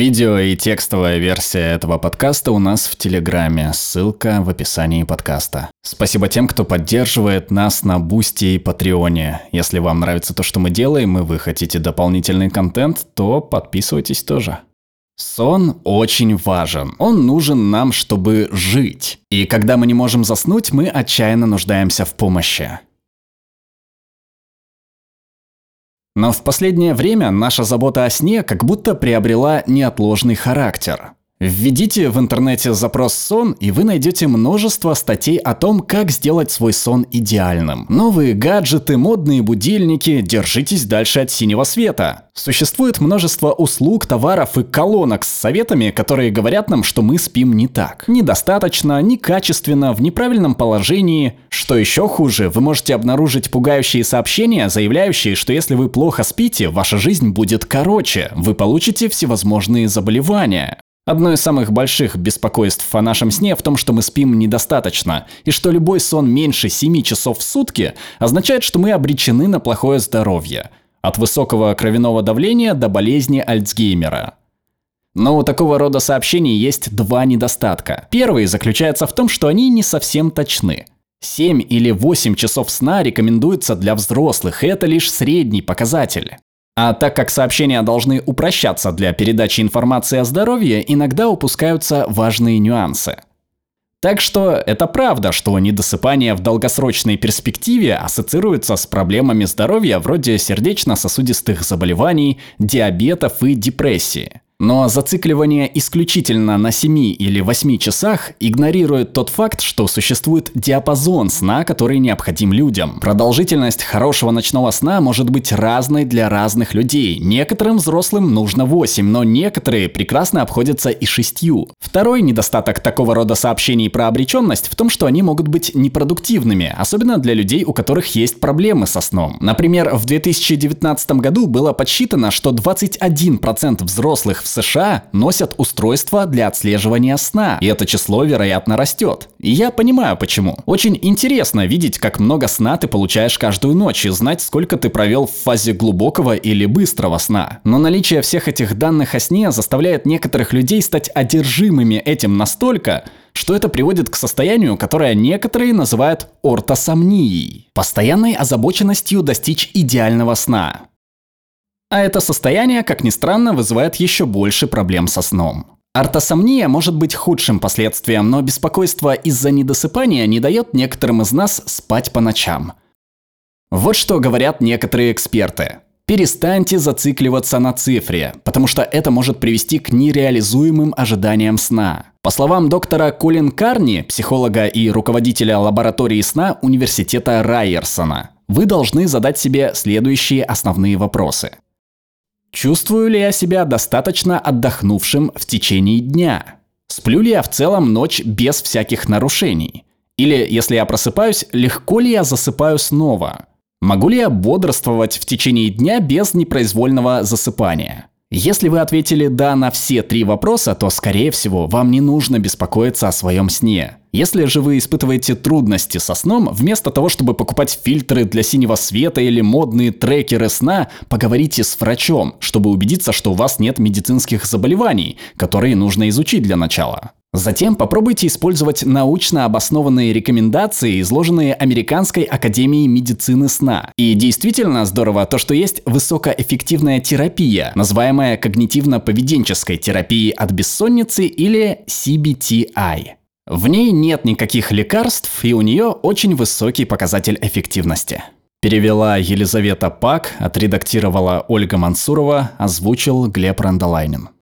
Видео и текстовая версия этого подкаста у нас в Телеграме, ссылка в описании подкаста. Спасибо тем, кто поддерживает нас на Бусти и Патреоне. Если вам нравится то, что мы делаем, и вы хотите дополнительный контент, то подписывайтесь тоже. Сон очень важен. Он нужен нам, чтобы жить. И когда мы не можем заснуть, мы отчаянно нуждаемся в помощи. Но в последнее время наша забота о сне как будто приобрела неотложный характер. Введите в интернете запрос «сон», и вы найдете множество статей о том, как сделать свой сон идеальным. Новые гаджеты, модные будильники, держитесь дальше от синего света. Существует множество услуг, товаров и колонок с советами, которые говорят нам, что мы спим не так. Недостаточно, некачественно, в неправильном положении. Что еще хуже, вы можете обнаружить пугающие сообщения, заявляющие, что если вы плохо спите, ваша жизнь будет короче, вы получите всевозможные заболевания. Одно из самых больших беспокойств о нашем сне в том, что мы спим недостаточно, и что любой сон меньше 7 часов в сутки означает, что мы обречены на плохое здоровье. От высокого кровяного давления до болезни Альцгеймера. Но у такого рода сообщений есть два недостатка. Первый заключается в том, что они не совсем точны. 7 или 8 часов сна рекомендуется для взрослых, и это лишь средний показатель. А так как сообщения должны упрощаться для передачи информации о здоровье, иногда упускаются важные нюансы. Так что это правда, что недосыпание в долгосрочной перспективе ассоциируется с проблемами здоровья вроде сердечно-сосудистых заболеваний, диабетов и депрессии. Но зацикливание исключительно на 7 или 8 часах игнорирует тот факт, что существует диапазон сна, который необходим людям. Продолжительность хорошего ночного сна может быть разной для разных людей. Некоторым взрослым нужно 8, но некоторые прекрасно обходятся и 6. Второй недостаток такого рода сообщений про обреченность в том, что они могут быть непродуктивными, особенно для людей, у которых есть проблемы со сном. Например, в 2019 году было подсчитано, что 21% взрослых в США носят устройства для отслеживания сна, и это число, вероятно, растет. И я понимаю почему. Очень интересно видеть, как много сна ты получаешь каждую ночь и знать, сколько ты провел в фазе глубокого или быстрого сна. Но наличие всех этих данных о сне заставляет некоторых людей стать одержимыми этим настолько, что это приводит к состоянию, которое некоторые называют ортосомнией, постоянной озабоченностью достичь идеального сна. А это состояние, как ни странно, вызывает еще больше проблем со сном. Ортосомния может быть худшим последствием, но беспокойство из-за недосыпания не дает некоторым из нас спать по ночам. Вот что говорят некоторые эксперты. Перестаньте зацикливаться на цифре, потому что это может привести к нереализуемым ожиданиям сна. По словам доктора Колин Карни, психолога и руководителя лаборатории сна Университета Райерсона, вы должны задать себе следующие основные вопросы. Чувствую ли я себя достаточно отдохнувшим в течение дня? Сплю ли я в целом ночь без всяких нарушений? Или, если я просыпаюсь, легко ли я засыпаю снова? Могу ли я бодрствовать в течение дня без непроизвольного засыпания? Если вы ответили «да» на все три вопроса, то, скорее всего, вам не нужно беспокоиться о своем сне. Если же вы испытываете трудности со сном, вместо того, чтобы покупать фильтры для синего света или модные трекеры сна, поговорите с врачом, чтобы убедиться, что у вас нет медицинских заболеваний, которые нужно изучить для начала. Затем попробуйте использовать научно обоснованные рекомендации, изложенные Американской академией медицины сна. И действительно здорово то, что есть высокоэффективная терапия, называемая когнитивно-поведенческой терапией от бессонницы или CBTI. В ней нет никаких лекарств, и у нее очень высокий показатель эффективности. Перевела Елизавета Пак, отредактировала Ольга Мансурова, озвучил Глеб Рандолайнин.